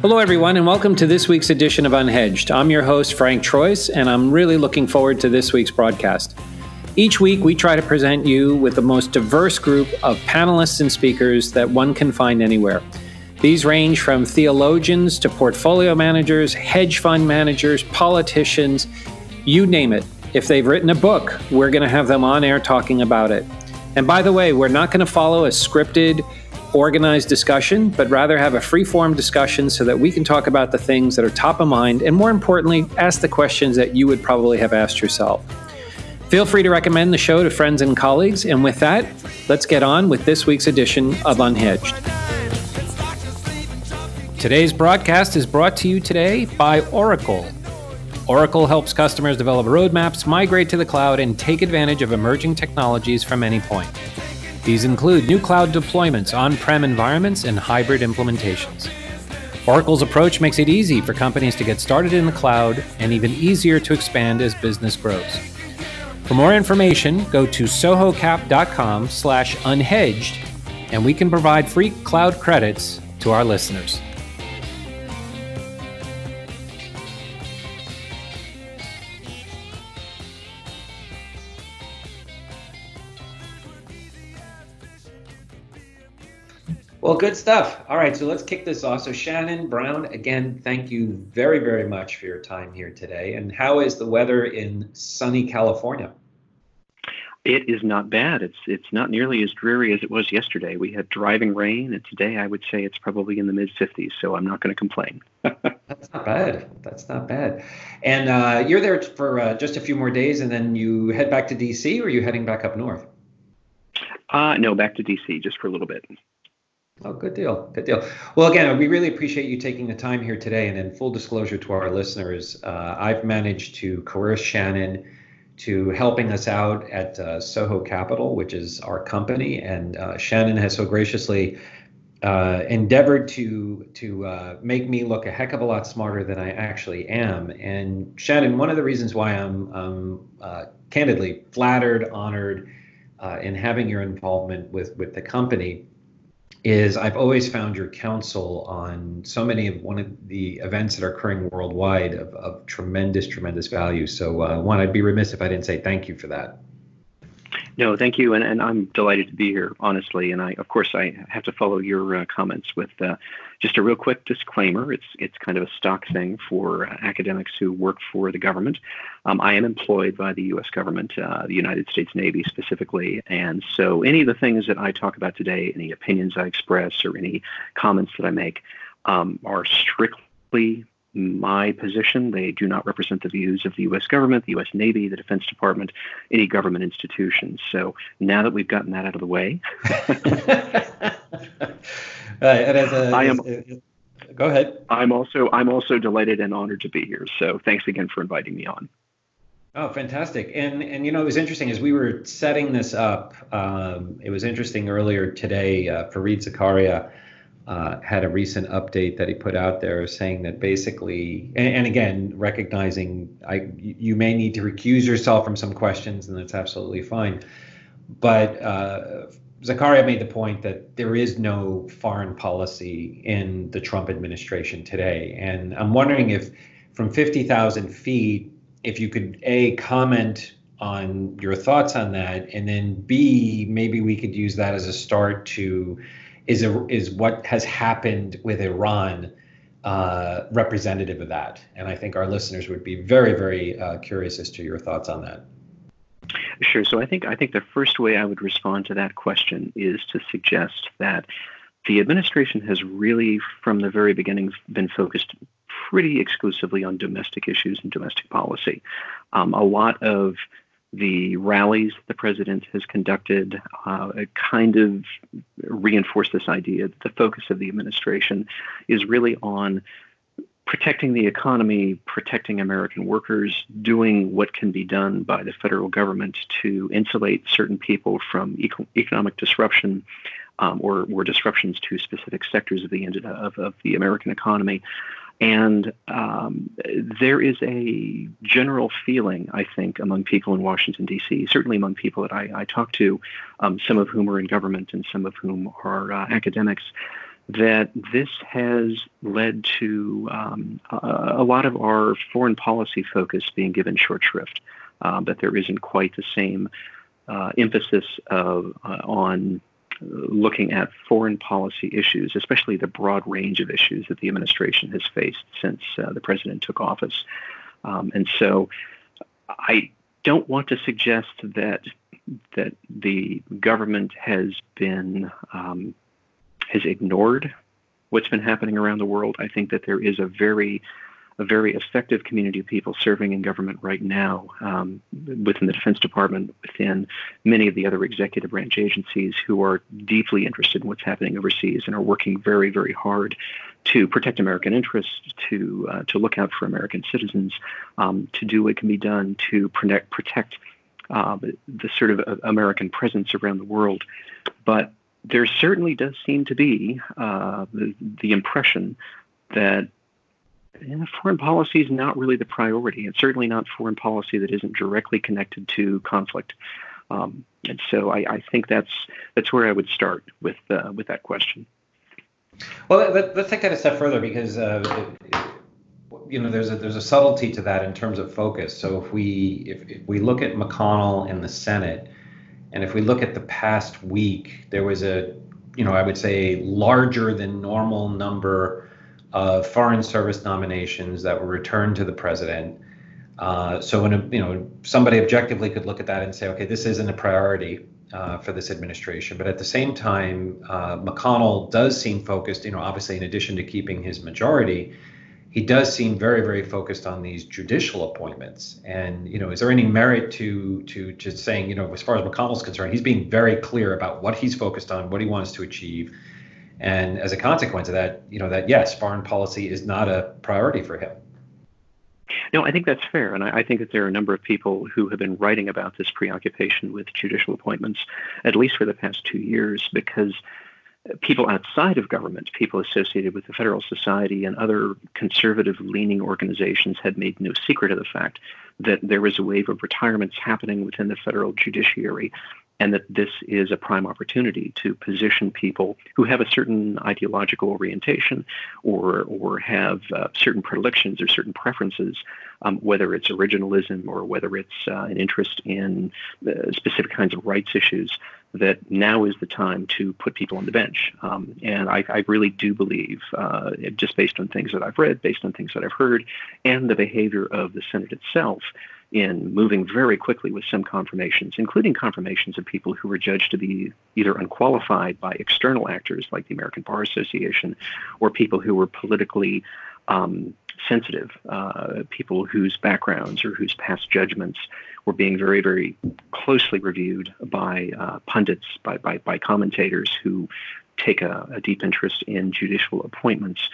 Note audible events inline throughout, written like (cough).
Hello, everyone, and welcome to this week's edition of Unhedged. I'm your host, Frank Troise, and I'm really looking forward to this week's broadcast. Each week, we try to present you with the most diverse group of panelists and speakers that one can find anywhere. These range from theologians to portfolio managers, hedge fund managers, politicians, you name it. If they've written a book, we're going to have them on air talking about it. And by the way, we're not going to follow a scripted organized discussion, but rather have a free form discussion so that we can talk about the things that are top of mind and more importantly, ask the questions that you would probably have asked yourself. Feel free to recommend the show to friends and colleagues. And with that, let's get on with this week's edition of Unhedged. Today's broadcast is brought to you today by Oracle. Oracle helps customers develop roadmaps, migrate to the cloud, and take advantage of emerging technologies from any point. These include new cloud deployments, on prem environments, and hybrid implementations. Oracle's approach makes it easy for companies to get started in the cloud and even easier to expand as business grows. For more information, go to sohocap.com slash unhedged, and we can provide free cloud credits to our listeners. Well, good stuff. All right, so let's kick this off. So, Shannon Brown, again, thank you very, very much for your time here today. And how is the weather in sunny California? It is not bad. It's it's not nearly as dreary as it was yesterday. We had driving rain, and today I would say it's probably in the mid 50s. So I'm not going to complain. (laughs) That's not bad. That's not bad. And uh, you're there for uh, just a few more days, and then you head back to DC, or are you heading back up north? Uh, no, back to DC just for a little bit. Oh, good deal. Good deal. Well, again, we really appreciate you taking the time here today. And in full disclosure to our listeners, uh, I've managed to coerce Shannon to helping us out at uh, Soho Capital, which is our company. And uh, Shannon has so graciously uh, endeavored to to uh, make me look a heck of a lot smarter than I actually am. And Shannon, one of the reasons why I'm, I'm uh, candidly flattered, honored in having your involvement with with the company is I've always found your counsel on so many of one of the events that are occurring worldwide of, of tremendous, tremendous value. So, uh, one, I'd be remiss if I didn't say thank you for that. No, thank you, and, and I'm delighted to be here, honestly. And I, of course, I have to follow your uh, comments with uh, just a real quick disclaimer. It's it's kind of a stock thing for uh, academics who work for the government. Um, I am employed by the U.S. government, uh, the United States Navy specifically, and so any of the things that I talk about today, any opinions I express, or any comments that I make, um, are strictly my position. They do not represent the views of the U.S. government, the U.S. Navy, the Defense Department, any government institutions. So now that we've gotten that out of the way, (laughs) right, and as a, I am. go ahead. I'm also I'm also delighted and honored to be here. So thanks again for inviting me on. Oh, fantastic! And and you know it was interesting as we were setting this up. Um, it was interesting earlier today. Uh, Fareed Zakaria uh, had a recent update that he put out there saying that basically, and, and, again, recognizing I, you may need to recuse yourself from some questions, and that's absolutely fine. But uh, Zakaria made the point that there is no foreign policy in the Trump administration today. And I'm wondering if, from 50,000 feet, if you could A, comment on your thoughts on that, and then B, maybe we could use that as a start to is a, is what has happened with Iran uh, representative of that? And I think our listeners would be very, very uh, curious as to your thoughts on that. Sure. So I think I think the first way I would respond to that question is to suggest that the administration has really, from the very beginning, been focused pretty exclusively on domestic issues and domestic policy. Um, a lot of the rallies the president has conducted uh, kind of reinforce this idea that the focus of the administration is really on protecting the economy, protecting American workers, doing what can be done by the federal government to insulate certain people from eco- economic disruption um, or, or disruptions to specific sectors of the, of, of the American economy. And um, there is a general feeling, I think, among people in Washington, D.C., certainly among people that I, I talk to, um, some of whom are in government and some of whom are uh, academics, that this has led to um, a, a, lot of our foreign policy focus being given short shrift, that there isn't quite the same uh, emphasis of, uh, on looking at foreign policy issues, especially the broad range of issues that the administration has faced since uh, the president took office. Um, and so I don't want to suggest that that the government has been um, has ignored what's been happening around the world. I think that there is a very a very effective community of people serving in government right now um, within the Defense Department, within many of the other executive branch agencies who are deeply interested in what's happening overseas and are working very, very hard to protect American interests, to uh, to look out for American citizens, um, to do what can be done to protect protect uh, the, the sort of uh, American presence around the world. But there certainly does seem to be uh, the, the impression that foreign policy is not really the priority, and certainly not foreign policy that isn't directly connected to conflict. Um, and so I, I, think that's that's where I would start with uh, with that question. Well, let, us take that a step further because uh, you know there's a there's a subtlety to that in terms of focus. So if we if, if we look at McConnell in the Senate, and if we look at the past week, there was a you know I would say larger than normal number of foreign service nominations that were returned to the president. Uh, so when a, you know somebody objectively could look at that and say, okay, this isn't a priority uh, for this administration. But at the same time, uh, McConnell does seem focused. You know, obviously, in addition to keeping his majority, he does seem very, very focused on these judicial appointments. And you know, is there any merit to to to saying, you know, as far as McConnell's concerned, he's being very clear about what he's focused on, what he wants to achieve and as a consequence of that, you know, that yes, foreign policy is not a priority for him. No, I think that's fair. And I, I, think that there are a number of people who have been writing about this preoccupation with judicial appointments, at least for the past two years, because people outside of government, people associated with the Federalist Society and other conservative leaning organizations, had made no secret of the fact that there was a wave of retirements happening within the federal judiciary and that this is a prime opportunity to position people who have a certain ideological orientation or or have uh, certain predilections or certain preferences, um, whether it's originalism or whether it's uh, an interest in uh, specific kinds of rights issues. That now is the time to put people on the bench, um, and I, I, really do believe, uh, just based on things that I've read, based on things that I've heard, and the behavior of the Senate itself in moving very quickly with some confirmations, including confirmations of people who were judged to be either unqualified by external actors like the American Bar Association or people who were politically um, sensitive, uh, people whose backgrounds or whose past judgments were being very, very closely reviewed by uh, pundits, by, by, by commentators who take a, a deep interest in judicial appointments.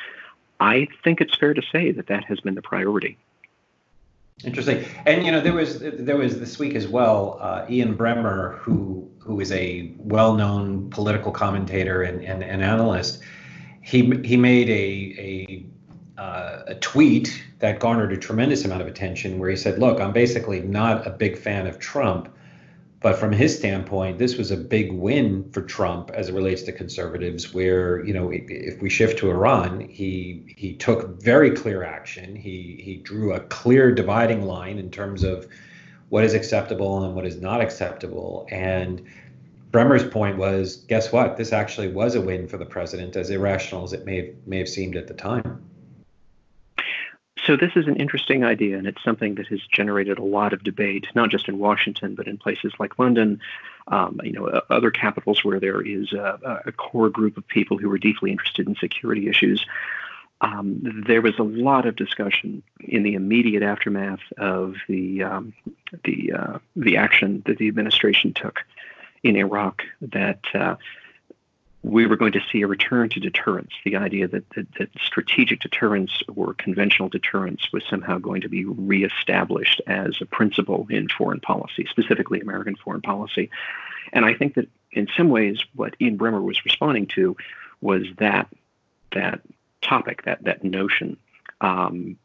I think it's fair to say that that has been the priority. Interesting. And you know, there was there was this week as well, uh, Ian Bremmer, who who is a well-known political commentator and, and, and analyst. He he made a a uh, a tweet that garnered a tremendous amount of attention, where he said, "Look, I'm basically not a big fan of Trump." But from his standpoint, this was a big win for Trump as it relates to conservatives. Where you know, if we shift to Iran, he he took very clear action. He he drew a clear dividing line in terms of what is acceptable and what is not acceptable. And Bremmer's point was, guess what? This actually was a win for the president, as irrational as it may have, may have seemed at the time. So this is an interesting idea, and it's something that has generated a lot of debate, not just in Washington, but in places like London, um, you know, other capitals where there is a, a, core group of people who are deeply interested in security issues. Um, there was a lot of discussion in the immediate aftermath of the um, the uh, the action that the administration took in Iraq that. Uh, we were going to see a return to deterrence, the idea that, that, that, strategic deterrence or conventional deterrence was somehow going to be reestablished as a principle in foreign policy, specifically American foreign policy. And I think that in some ways what Ian Bremmer was responding to was that that topic, that that notion. Um,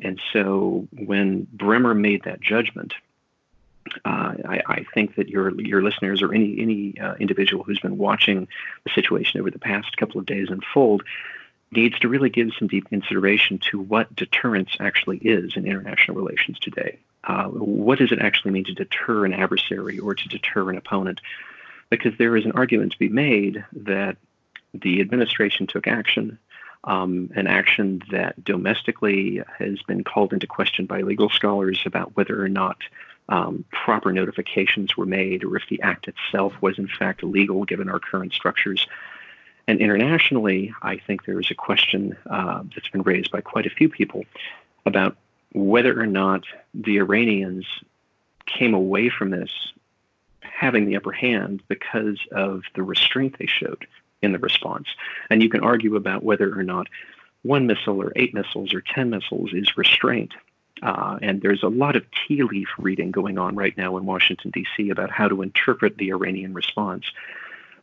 and so when Bremmer made that judgment, uh, I, I, think that your your listeners or any any uh, individual who's been watching the situation over the past couple of days unfold needs to really give some deep consideration to what deterrence actually is in international relations today. Uh, what does it actually mean to deter an adversary or to deter an opponent? Because there is an argument to be made that the administration took action, um, an action that domestically has been called into question by legal scholars about whether or not um, proper notifications were made or if the act itself was in fact legal given our current structures. And internationally, I think there is a question uh, that's been raised by quite a few people about whether or not the Iranians came away from this having the upper hand because of the restraint they showed in the response. And you can argue about whether or not one missile or eight missiles or 10 missiles is restraint. Uh, and there's a lot of tea leaf reading going on right now in Washington, D.C. about how to interpret the Iranian response.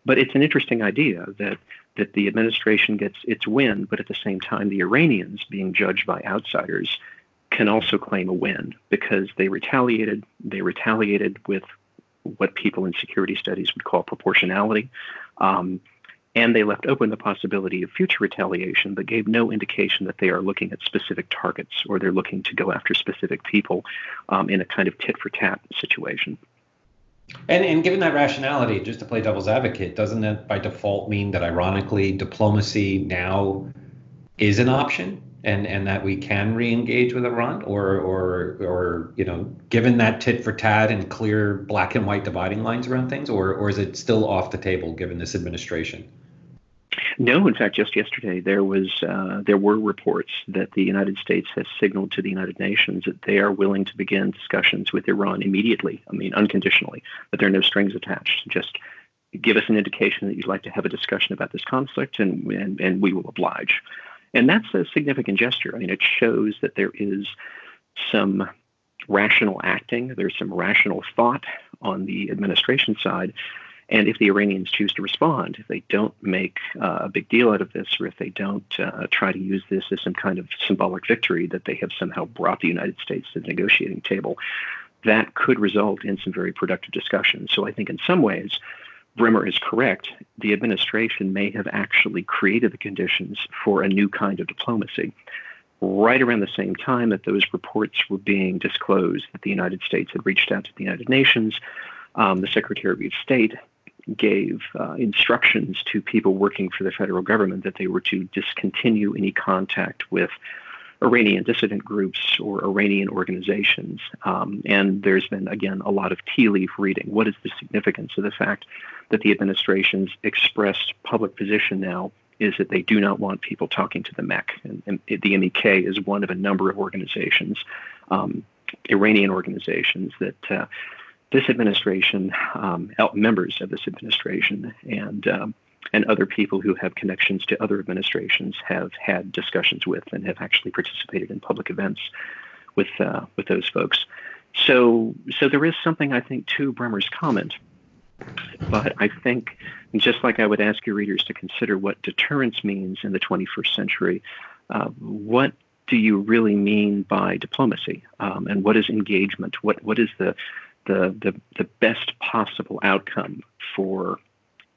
But it's an interesting idea that that the administration gets its win, but at the same time, the Iranians, being judged by outsiders, can also claim a win because they retaliated. They retaliated with what people in security studies would call proportionality. Um, and they left open the possibility of future retaliation, but gave no indication that they are looking at specific targets or they're looking to go after specific people um, in a kind of tit for tat situation. And, and given that rationality, just to play devil's advocate, doesn't that by default mean that ironically diplomacy now is an option and, and that we can re-engage with Iran or or or you know given that tit for tat and clear black and white dividing lines around things or or is it still off the table given this administration? No, in fact, just yesterday there was uh, there were reports that the United States has signaled to the United Nations that they are willing to begin discussions with Iran immediately. I mean, unconditionally, that there are no strings attached. Just give us an indication that you'd like to have a discussion about this conflict, and and, and we will oblige. And that's a significant gesture. I mean, it shows that there is some rational acting, there's some rational thought on the administration side and if the Iranians choose to respond, if they don't make uh, a big deal out of this, or if they don't uh, try to use this as some kind of symbolic victory that they have somehow brought the United States to the negotiating table, that could result in some very productive discussions. So I think in some ways, Bremmer is correct. The administration may have actually created the conditions for a new kind of diplomacy. Right around the same time that those reports were being disclosed that the United States had reached out to the United Nations, um, the Secretary of State gave uh, instructions to people working for the federal government that they were to discontinue any contact with Iranian dissident groups or Iranian organizations. Um, and there's been, again, a lot of tea leaf reading. What is the significance of the fact that the administration's expressed public position now is that they do not want people talking to the MEK? And, and the MEK is one of a number of organizations, um, Iranian organizations that. Uh, this administration, um, members of this administration, and um, and other people who have connections to other administrations have had discussions with and have actually participated in public events with uh, with those folks. So so there is something I think to Bremmer's comment, but I think just like I would ask your readers to consider what deterrence means in the 21st century, uh, what do you really mean by diplomacy, um, and what is engagement? What what is the the, the, the best possible outcome for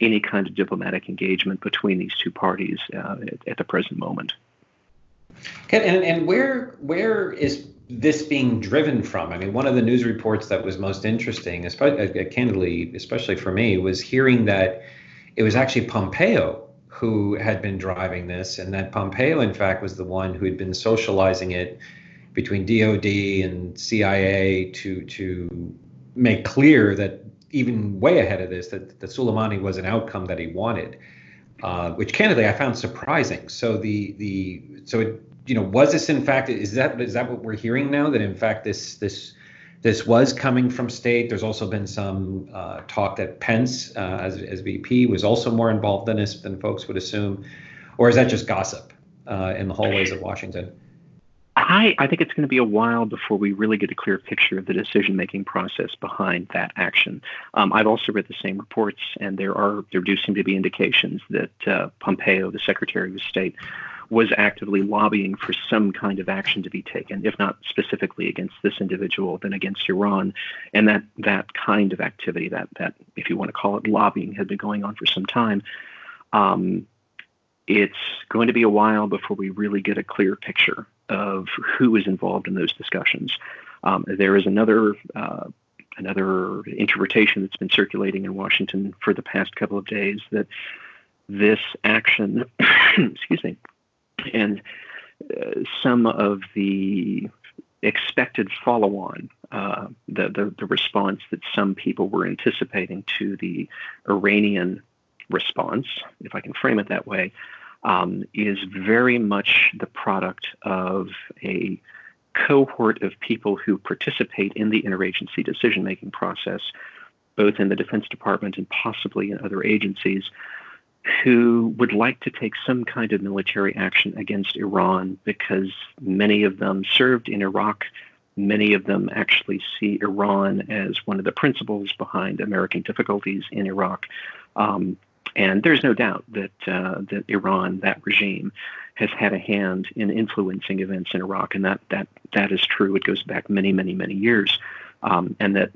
any kind of diplomatic engagement between these two parties uh, at, at, the present moment. Okay, And, and where where is this being driven from? I mean, one of the news reports that was most interesting, especially, uh, candidly, especially for me, was hearing that it was actually Pompeo who had been driving this, and that Pompeo, in fact, was the one who had been socializing it between DoD and CIA to to make clear that even way ahead of this, that, that Soleimani was an outcome that he wanted, uh, which candidly I found surprising. So the the so it, you know was this in fact is that is that what we're hearing now that in fact this this this was coming from state. There's also been some uh, talk that Pence, uh, as, as VP, was also more involved in this than folks would assume, or is that just gossip uh, in the hallways of Washington? I, I think it's going to be a while before we really get a clear picture of the decision making process behind that action. Um, I've also read the same reports, and there are there do seem to be indications that uh, Pompeo, the Secretary of State, was actively lobbying for some kind of action to be taken, if not specifically against this individual, then against Iran. And that that kind of activity, that that if you want to call it lobbying, had been going on for some time. Um, it's going to be a while before we really get a clear picture of who is involved in those discussions. Um, there is another uh, another interpretation that's been circulating in Washington for the past couple of days that this action, (coughs) excuse me, and uh, some of the expected follow-on, uh, the, the, the response that some people were anticipating to the Iranian response, if I can frame it that way, um, is very much the product of a cohort of people who participate in the interagency decision making process, both in the Defense Department and possibly in other agencies, who would like to take some kind of military action against Iran because many of them served in Iraq. Many of them actually see Iran as one of the principles behind American difficulties in Iraq. Um, and there's no doubt that uh, that Iran, that regime, has had a hand in influencing events in Iraq, and that that that is true. It goes back many, many, many years, um, and that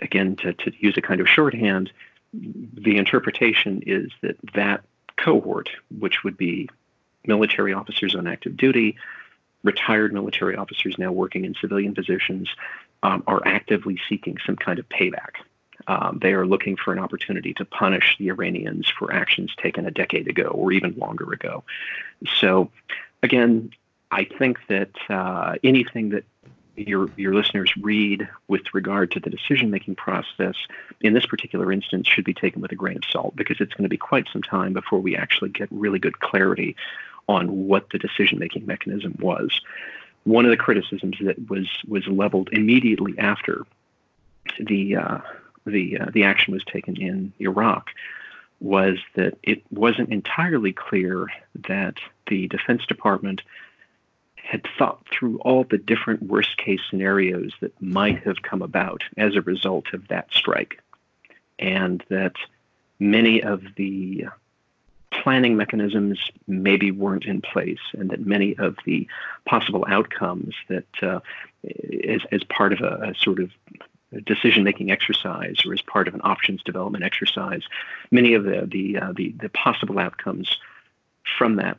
again, to, to use a kind of shorthand, the interpretation is that that cohort, which would be military officers on active duty, retired military officers now working in civilian positions, um, are actively seeking some kind of payback um, they are looking for an opportunity to punish the Iranians for actions taken a decade ago or even longer ago. So, again, I think that uh, anything that your your listeners read with regard to the decision making process in this particular instance should be taken with a grain of salt because it's going to be quite some time before we actually get really good clarity on what the decision making mechanism was. One of the criticisms that was was leveled immediately after the uh, the uh, the action was taken in Iraq was that it wasn't entirely clear that the Defense Department had thought through all the different worst case scenarios that might have come about as a result of that strike, and that many of the planning mechanisms maybe weren't in place, and that many of the possible outcomes that, uh, as, as part of a, a sort of decision making exercise or as part of an options development exercise, many of the the uh, the, the, possible outcomes from that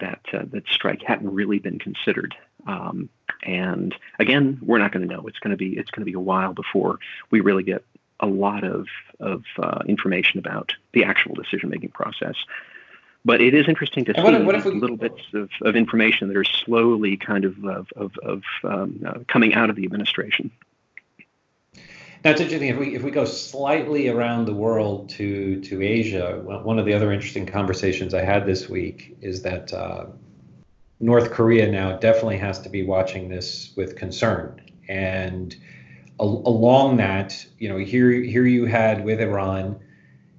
that uh, that strike hadn't really been considered. Um, and again, we're not going to know. It's going to be it's going to be a while before we really get a lot of of uh, information about the actual decision making process. But it is interesting to see what, what we, little bits of, of information that are slowly kind of of, of, of um, uh, coming out of the administration. That's interesting. If we if we go slightly around the world to to Asia, one of the other interesting conversations I had this week is that uh, North Korea now definitely has to be watching this with concern. And along that, you know, here here you had with Iran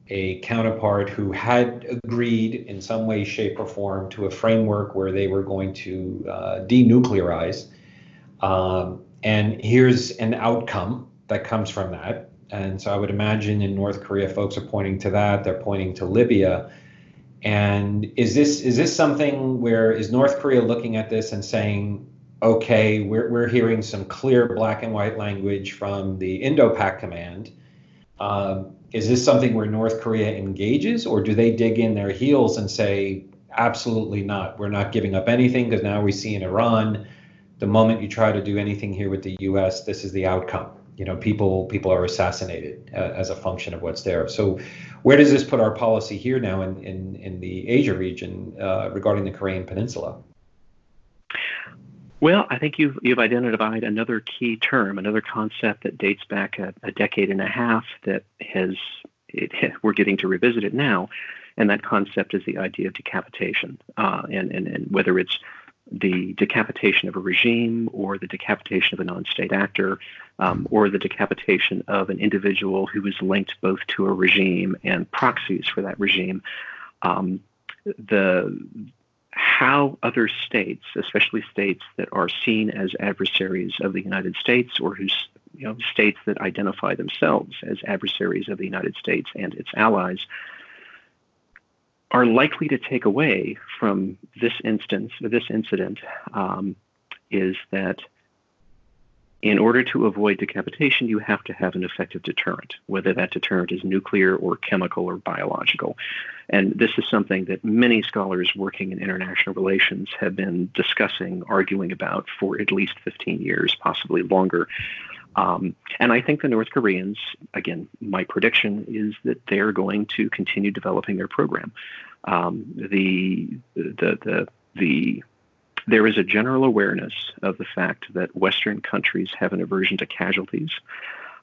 a counterpart who had agreed in some way, shape, or form to a framework where they were going to uh, denuclearize. Um, and here's an outcome that comes from that. And so I would imagine in North Korea, folks are pointing to that. They're pointing to Libya. And is this is this something where is North Korea looking at this and saying, okay, we're we're hearing some clear black and white language from the Indo-Pac Command. Um, is this something where North Korea engages, or do they dig in their heels and say, absolutely not, we're not giving up anything because now we see in Iran, the moment you try to do anything here with the U.S., this is the outcome you know people people are assassinated uh, as a function of what's there. So where does this put our policy here now in in, in the asia region uh, regarding the korean peninsula? Well, I think you've you've identified another key term, another concept that dates back a, a decade and a half that has it, (laughs) we're getting to revisit it now, and that concept is the idea of decapitation, uh, and, and and whether it's the decapitation of a regime or the decapitation of a non-state actor um, or the decapitation of an individual who is linked both to a regime and proxies for that regime. Um, the how other states, especially states that are seen as adversaries of the United States or whose you know, states that identify themselves as adversaries of the United States and its allies, are likely to take away from this instance, this incident, um, is that in order to avoid decapitation, you have to have an effective deterrent, whether that deterrent is nuclear or chemical or biological. And this is something that many scholars working in international relations have been discussing, arguing about for at least 15 years, possibly longer. Um, and I think the North Koreans, again, my prediction is that they're going to continue developing their program. Um, the, the, the, the there is a general awareness of the fact that Western countries have an aversion to casualties.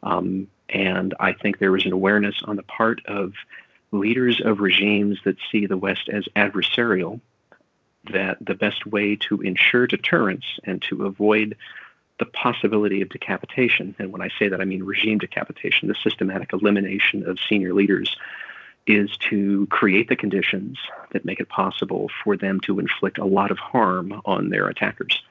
Um, and I think there is an awareness on the part of leaders of regimes that see the West as adversarial that the best way to ensure deterrence and to avoid the possibility of decapitation, and when I say that, I mean regime decapitation, the systematic elimination of senior leaders is to create the conditions that make it possible for them to inflict a lot of harm on their attackers.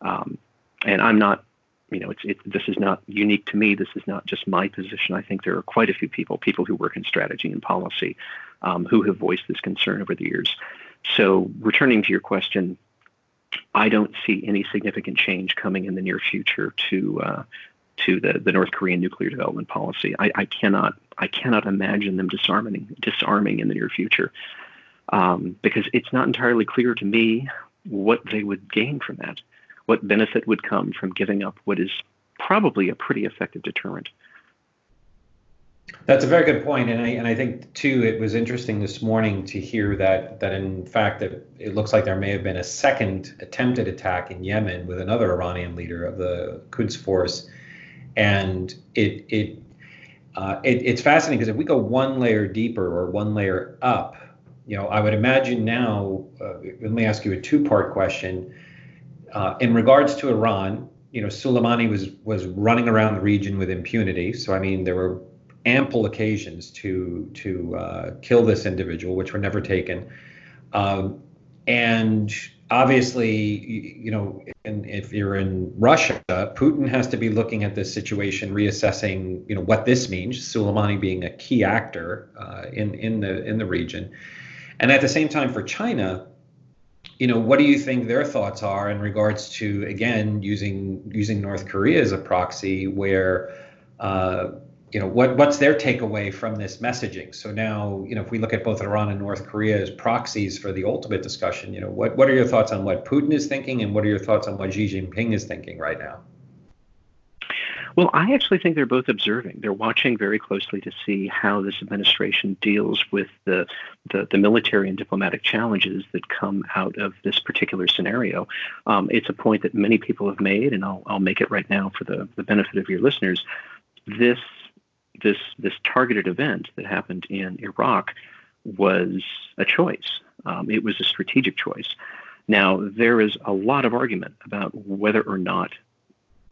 Um, and I'm not, you know, it's, it, this is not unique to me. This is not just my position. I think there are quite a few people, people who work in strategy and policy, um, who have voiced this concern over the years. So, returning to your question, I don't see any significant change coming in the near future to uh, to the, the North Korean nuclear development policy. I, I cannot I cannot imagine them disarming disarming in the near future um, because it's not entirely clear to me what they would gain from that, what benefit would come from giving up what is probably a pretty effective deterrent. That's a very good point, and I and I think too it was interesting this morning to hear that that in fact that it looks like there may have been a second attempted attack in Yemen with another Iranian leader of the Quds Force and it it, uh, it it's fascinating because if we go one layer deeper or one layer up, you know, I would imagine now. Uh, let me ask you a two-part question. Uh, in regards to Iran, you know, Soleimani was was running around the region with impunity. So I mean, there were ample occasions to to uh, kill this individual, which were never taken. Um, and obviously, you know, and if you're in Russia, Putin has to be looking at this situation, reassessing, you know, what this means. Soleimani being a key actor uh, in in the in the region, and at the same time for China, you know, what do you think their thoughts are in regards to again using using North Korea as a proxy, where uh, you know what what's their takeaway from this messaging? So now you know if we look at both iran and north korea as proxies for the ultimate discussion you know what what are your thoughts on what putin is thinking and what are your thoughts on what xi jinping is thinking right now? Well i actually think they're both observing. They're watching very closely to see how this administration deals with the the, the military and diplomatic challenges that come out of this particular scenario. Um, it's a point that many people have made and i'll, I'll make it right now for the, the benefit of your listeners. This this this targeted event that happened in Iraq was a choice. Um, it was a strategic choice. Now there is a lot of argument about whether or not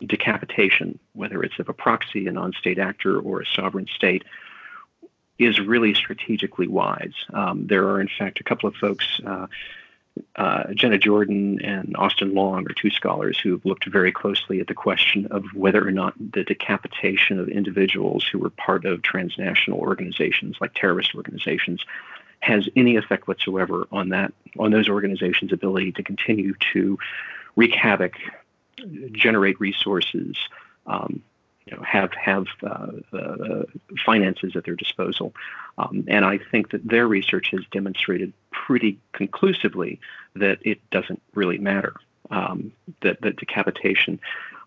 decapitation, whether it's of a proxy, a non-state actor, or a sovereign state, is really strategically wise. Um, there are, in fact, a couple of folks. Uh, uh, Jenna Jordan and Austin Long are two scholars who have looked very closely at the question of whether or not the decapitation of individuals who were part of transnational organizations like terrorist organizations has any effect whatsoever on that on those organizations' ability to continue to wreak havoc, generate resources, um, you know, have have uh, finances at their disposal. Um, and I think that their research has demonstrated pretty conclusively that it doesn't really matter. Um, that, that decapitation,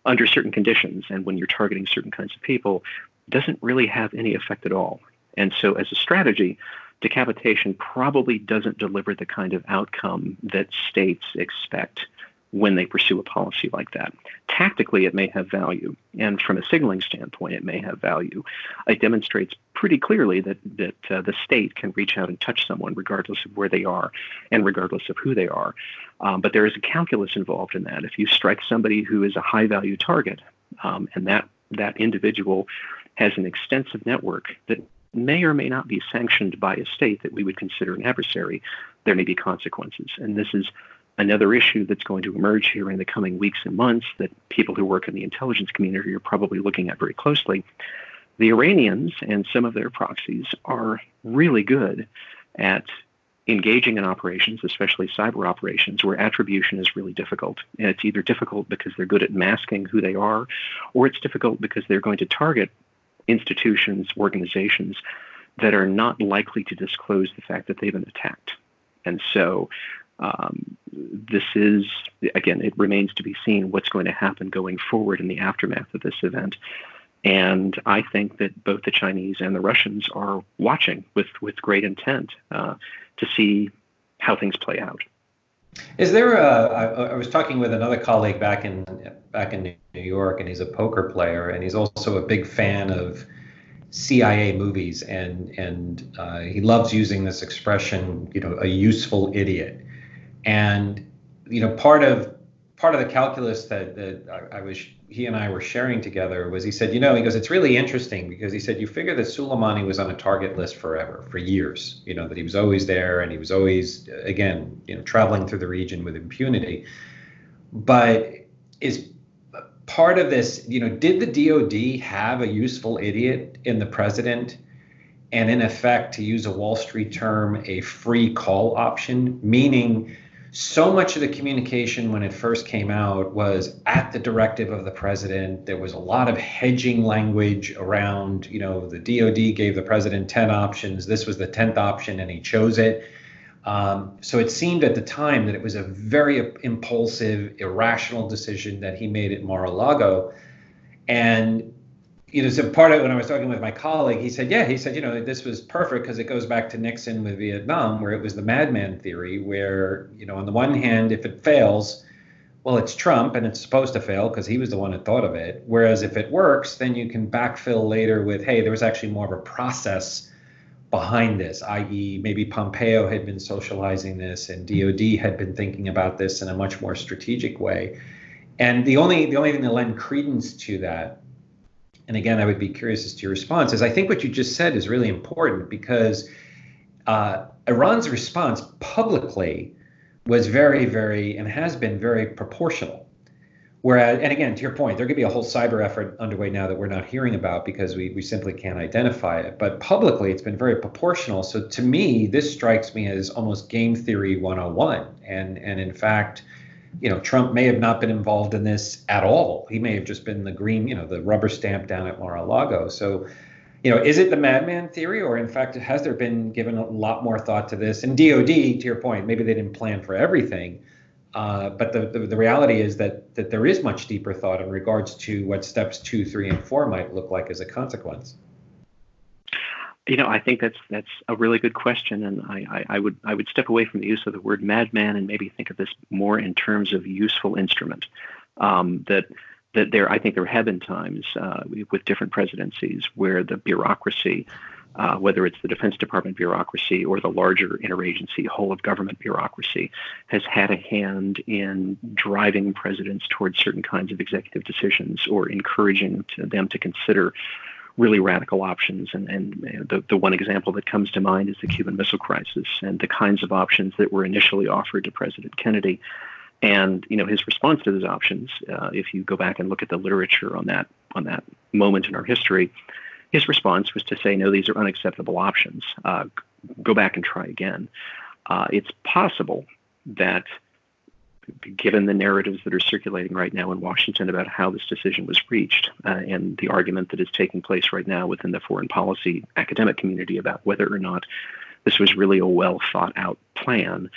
under certain conditions, and when you're targeting certain kinds of people, doesn't really have any effect at all. And so, as a strategy, decapitation probably doesn't deliver the kind of outcome that states expect when they pursue a policy like that. Tactically, it may have value, and from a signaling standpoint, it may have value. It demonstrates pretty clearly that that uh, the state can reach out and touch someone regardless of where they are and regardless of who they are. Um, but there is a calculus involved in that. If you strike somebody who is a high value target, um, and that that individual has an extensive network that may or may not be sanctioned by a state that we would consider an adversary, there may be consequences. And this is another issue that's going to emerge here in the coming weeks and months that people who work in the intelligence community are probably looking at very closely. The Iranians and some of their proxies are really good at engaging in operations, especially cyber operations, where attribution is really difficult. And it's either difficult because they're good at masking who they are, or it's difficult because they're going to target institutions, organizations that are not likely to disclose the fact that they've been attacked. And so um, this is, again, it remains to be seen what's going to happen going forward in the aftermath of this event. And I think that both the Chinese and the Russians are watching with, with great intent uh, to see how things play out. Is there a? I, I was talking with another colleague back in back in New York, and he's a poker player, and he's also a big fan of CIA movies, and and uh, he loves using this expression, you know, a useful idiot. And you know, part of part of the calculus that, that I, I was he and I were sharing together was he said, you know, he goes, it's really interesting because he said you figure that Soleimani was on a target list forever, for years, you know, that he was always there and he was always again, you know, traveling through the region with impunity. But is part of this, you know, did the DOD have a useful idiot in the president? And in effect, to use a Wall Street term, a free call option, meaning so much of the communication when it first came out was at the directive of the president. There was a lot of hedging language around, you know, the DOD gave the president 10 options. This was the 10th option and he chose it. Um, so it seemed at the time that it was a very impulsive, irrational decision that he made at Mar-a-Lago. And you know, so part of when I was talking with my colleague, he said, yeah, he said, you know, this was perfect because it goes back to Nixon with Vietnam, where it was the madman theory, where, you know, on the one hand, if it fails, well, it's Trump and it's supposed to fail because he was the one that thought of it. Whereas if it works, then you can backfill later with, hey, there was actually more of a process behind this, i.e., maybe Pompeo had been socializing this and DOD had been thinking about this in a much more strategic way. And the only the only thing that lend credence to that and again, I would be curious as to your response, is I think what you just said is really important because uh, Iran's response publicly was very, very, and has been very proportional. Whereas, and again, to your point, there could be a whole cyber effort underway now that we're not hearing about because we, we simply can't identify it. But publicly, it's been very proportional. So to me, this strikes me as almost game theory 101. And, and in fact, you know, Trump may have not been involved in this at all. He may have just been the green, you know, the rubber stamp down at Mar-a-Lago. So, you know, is it the madman theory, or in fact, has there been given a lot more thought to this? And DOD, to your point, maybe they didn't plan for everything, uh, but the, the, the reality is that that there is much deeper thought in regards to what steps two, three, and four might look like as a consequence. You know, I think that's that's a really good question, and I, I, I, would I would step away from the use of the word madman and maybe think of this more in terms of useful instrument. Um, that that there I think there have been times uh, with different presidencies where the bureaucracy, uh, whether it's the Defense Department bureaucracy or the larger interagency whole of government bureaucracy, has had a hand in driving presidents towards certain kinds of executive decisions or encouraging to them to consider really radical options. And, and the, the one example that comes to mind is the Cuban Missile Crisis and the kinds of options that were initially offered to President Kennedy. And you know his response to those options, uh, if you go back and look at the literature on that on that moment in our history, his response was to say, "No, these are unacceptable options. Uh, go back and try again." Uh, it's possible that given the narratives that are circulating right now in Washington about how this decision was reached uh, and the argument that is taking place right now within the foreign policy academic community about whether or not this was really a well thought out plan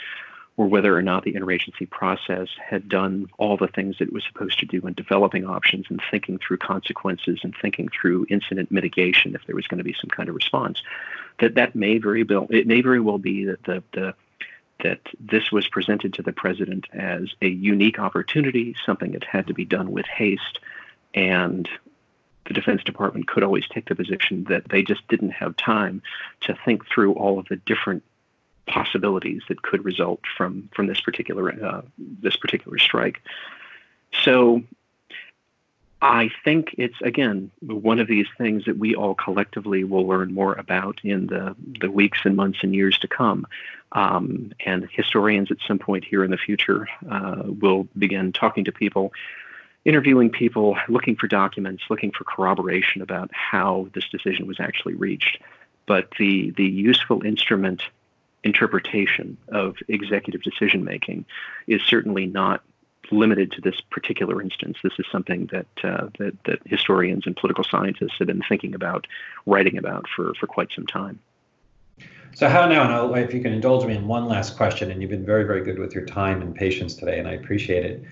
or whether or not the interagency process had done all the things that it was supposed to do in developing options and thinking through consequences and thinking through incident mitigation if there was going to be some kind of response that that may very well it may very well be that the the that this was presented to the president as a unique opportunity, something that had to be done with haste, and the Defense Department could always take the position that they just didn't have time to think through all of the different possibilities that could result from from this particular uh, this particular strike. So I think it's again one of these things that we all collectively will learn more about in the the weeks and months and years to come. Um, and historians at some point here in the future uh, will begin talking to people, interviewing people, looking for documents, looking for corroboration about how this decision was actually reached. But the the useful instrument interpretation of executive decision making is certainly not limited to this particular instance. This is something that, uh, that, that historians and political scientists have been thinking about, writing about for, for quite some time. So how now, and if you can indulge me in one last question, and you've been very, very good with your time and patience today, and I appreciate it.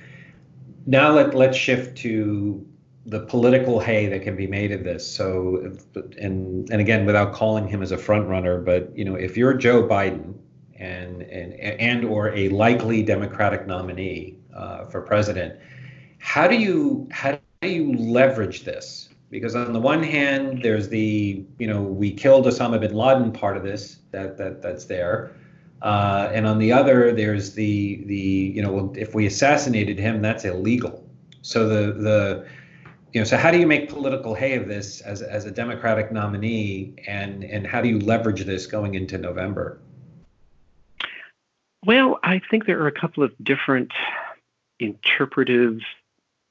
Now let, let's shift to the political hay that can be made of this. So, and and again, without calling him as a front runner, but you know, if you're Joe Biden and and and or a likely Democratic nominee uh, for president, how do you how do you leverage this? Because on the one hand, there's the you know we killed Osama bin Laden part of this that that that's there. Uh, and on the other, there's the the you know if we assassinated him, that's illegal. So the the you know, so how do you make political hay of this as, as a Democratic nominee, and and how do you leverage this going into November? Well, I think there are a couple of different interpretive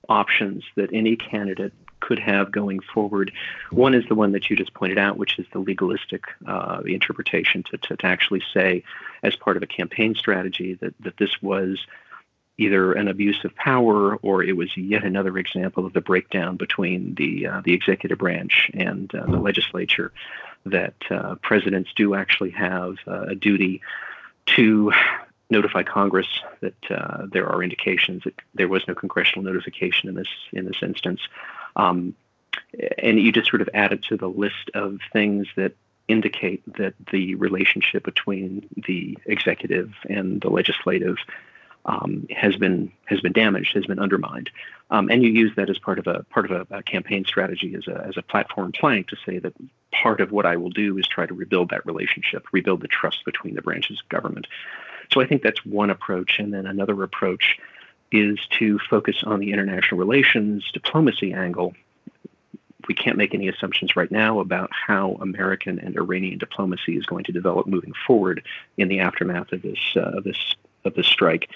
options that any candidate could have going forward. One is the one that you just pointed out, which is the legalistic uh, interpretation to, to, to actually say, as part of a campaign strategy, that, that this was either an abuse of power or it was yet another example of the breakdown between the uh, the executive branch and uh, the legislature. That uh, presidents do actually have uh, a duty to notify Congress that uh, there are indications that there was no congressional notification in this in this instance. Um, and you just sort of add it to the list of things that indicate that the relationship between the executive and the legislative um, has been has been damaged, has been undermined, um, and you use that as part of a part of a, a, campaign strategy as a as a platform plank to say that part of what I will do is try to rebuild that relationship, rebuild the trust between the branches of government. So I think that's one approach, and then another approach is to focus on the international relations diplomacy angle. We can't make any assumptions right now about how American and Iranian diplomacy is going to develop moving forward in the aftermath of this uh, of this of the strike.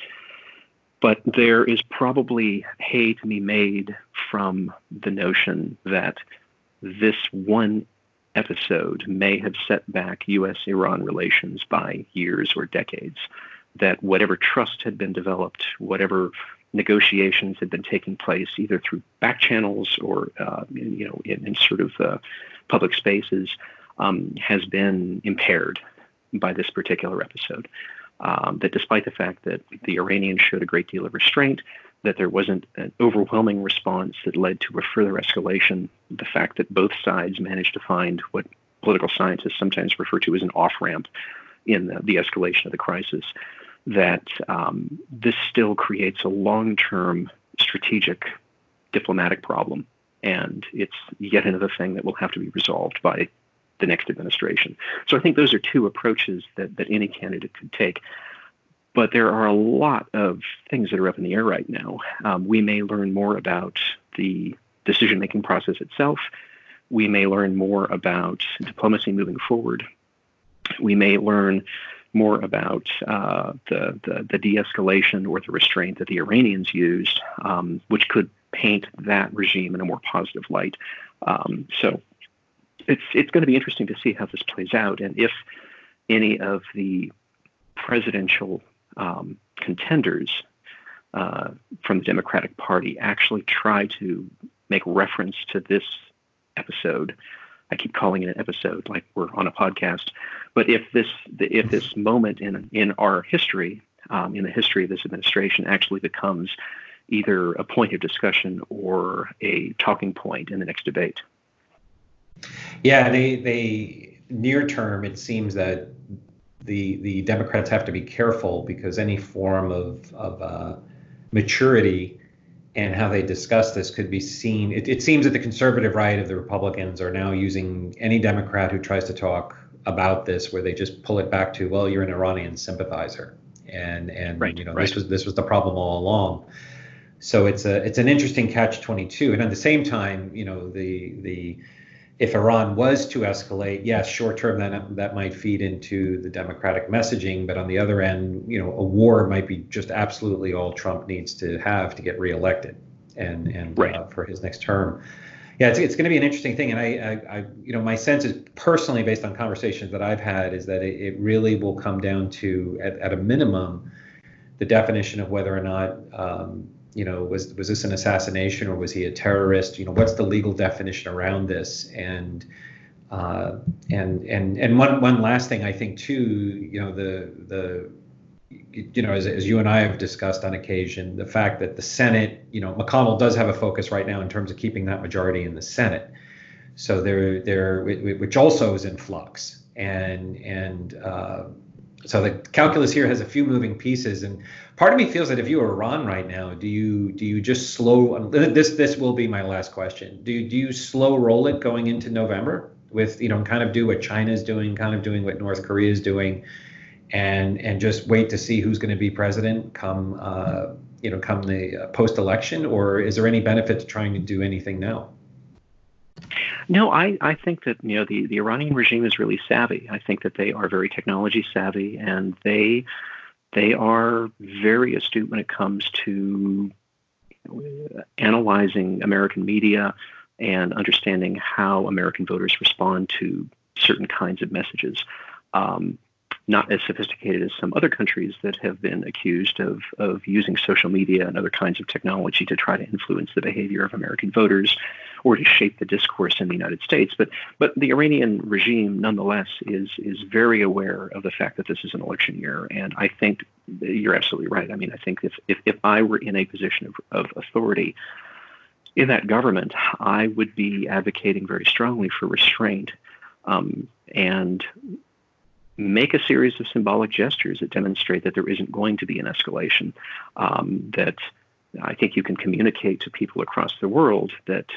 But there is probably hay to be made from the notion that this one episode may have set back U.S. Iran relations by years or decades. That whatever trust had been developed, whatever negotiations had been taking place, either through back channels or uh, in, you know in, in sort of uh, public spaces, um, has been impaired by this particular episode um, that despite the fact that the Iranians showed a great deal of restraint, that there wasn't an overwhelming response that led to a further escalation, the fact that both sides managed to find what political scientists sometimes refer to as an off ramp in the, the, escalation of the crisis, that um, this still creates a long term strategic diplomatic problem. And it's yet another thing that will have to be resolved by the next administration. So I think those are two approaches that, that any candidate could take. But there are a lot of things that are up in the air right now. Um, we may learn more about the decision making process itself. We may learn more about diplomacy moving forward. We may learn more about uh, the, the, the de escalation or the restraint that the Iranians used, um, which could paint that regime in a more positive light. Um, so it's it's going to be interesting to see how this plays out and if any of the presidential um, contenders uh, from the Democratic Party actually try to make reference to this episode. I keep calling it an episode, like we're on a podcast. But if this if this moment in in our history, um, in the history of this administration, actually becomes either a point of discussion or a talking point in the next debate. Yeah, they they near term it seems that the the Democrats have to be careful because any form of of uh, maturity and how they discuss this could be seen. It, it seems that the conservative right of the Republicans are now using any Democrat who tries to talk about this, where they just pull it back to, well, you're an Iranian sympathizer, and and right, you know right. this was this was the problem all along. So it's a it's an interesting catch 22, and at the same time, you know the the if Iran was to escalate, yes, short term that that might feed into the democratic messaging, but on the other end, you know, a war might be just absolutely all Trump needs to have to get reelected and and right. uh, for his next term. Yeah, it's, it's going to be an interesting thing, and I, I, I, you know, my sense is personally based on conversations that I've had is that it, it really will come down to, at, at a minimum, the definition of whether or not, um, you know, was was this an assassination or was he a terrorist? You know, what's the legal definition around this? And uh, and and and one one last thing I think too, you know, the the you know, as, as you and I have discussed on occasion, the fact that the Senate, you know, McConnell does have a focus right now in terms of keeping that majority in the Senate. So there, there, which also is in flux, and and uh, so the calculus here has a few moving pieces, and part of me feels that if you were Iran right now, do you do you just slow this? This will be my last question. Do you, do you slow roll it going into November with you know kind of do what China's doing, kind of doing what North Korea is doing? and and just wait to see who's going to be president come uh, you know come the uh, post election, or is there any benefit to trying to do anything now? No, I, I think that you know the, the Iranian regime is really savvy. I think that they are very technology savvy, and they they are very astute when it comes to analyzing American media and understanding how American voters respond to certain kinds of messages. Um, not as sophisticated as some other countries that have been accused of, of using social media and other kinds of technology to try to influence the behavior of American voters or to shape the discourse in the United States. But but the Iranian regime nonetheless is is very aware of the fact that this is an election year. And I think you're absolutely right. I mean, I think if if, if I were in a position of, of authority in that government, I would be advocating very strongly for restraint. Um, and make a series of symbolic gestures that demonstrate that there isn't going to be an escalation. Um, that I think you can communicate to people across the world that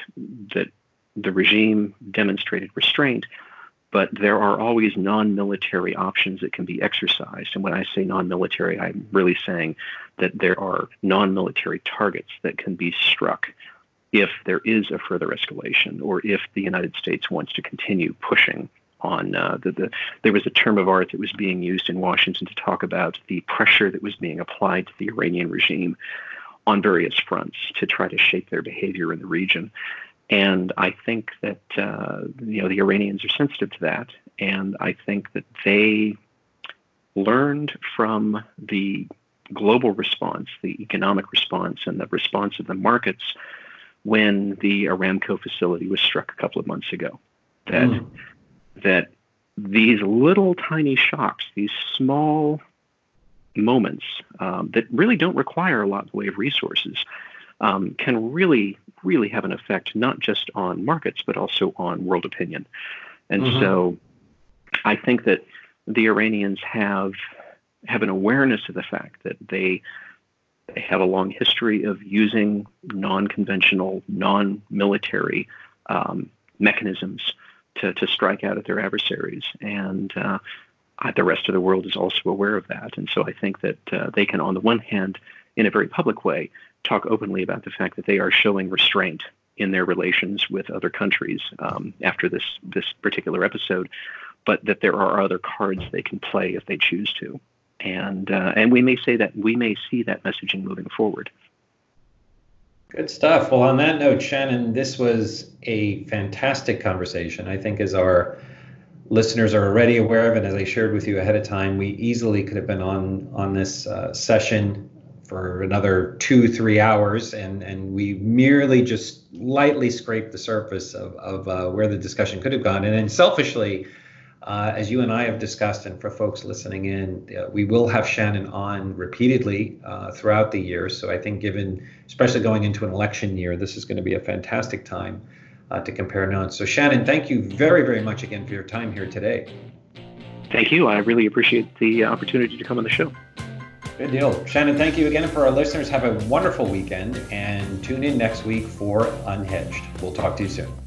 that the regime demonstrated restraint, but there are always non-military options that can be exercised. And when I say non-military, I'm really saying that there are non-military targets that can be struck if there is a further escalation or if the United States wants to continue pushing on uh, the, the there was a term of art that was being used in Washington to talk about the pressure that was being applied to the Iranian regime on various fronts to try to shape their behavior in the region. And I think that uh, you know the Iranians are sensitive to that, and I think that they learned from the global response, the economic response, and the response of the markets when the Aramco facility was struck a couple of months ago. That mm that these little tiny shocks, these small moments um, that really don't require a lot in the way of resources, um, can really, really have an effect not just on markets but also on world opinion. And mm-hmm. so, I think that the Iranians have have an awareness of the fact that they they have a long history of using non-conventional, non-military um, mechanisms to, to strike out at their adversaries. And uh, the rest of the world is also aware of that. And so I think that uh, they can, on the one hand, in a very public way, talk openly about the fact that they are showing restraint in their relations with other countries um, after this this particular episode, but that there are other cards they can play if they choose to, and uh, and we may say that we may see that messaging moving forward. Good stuff. Well, on that note, Shannon, this was a fantastic conversation. I think as our listeners are already aware of, and as I shared with you ahead of time, we easily could have been on on this uh, session for another two, three hours, and and we merely just lightly scraped the surface of of uh, where the discussion could have gone. And then selfishly, uh, as you and I have discussed, and for folks listening in, uh, we will have Shannon on repeatedly uh, throughout the year. So I think, given, especially going into an election year, this is going to be a fantastic time uh, to compare notes. So, Shannon, thank you very, very much again for your time here today. Thank you. I really appreciate the opportunity to come on the show. Good deal. Shannon, thank you again. For our listeners, have a wonderful weekend and tune in next week for Unhedged. We'll talk to you soon.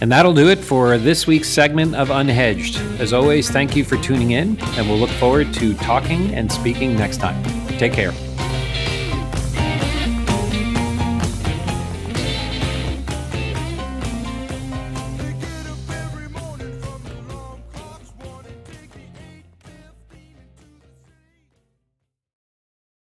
And that'll do it for this week's segment of Unhedged. As always, thank you for tuning in, and we'll look forward to talking and speaking next time. Take care.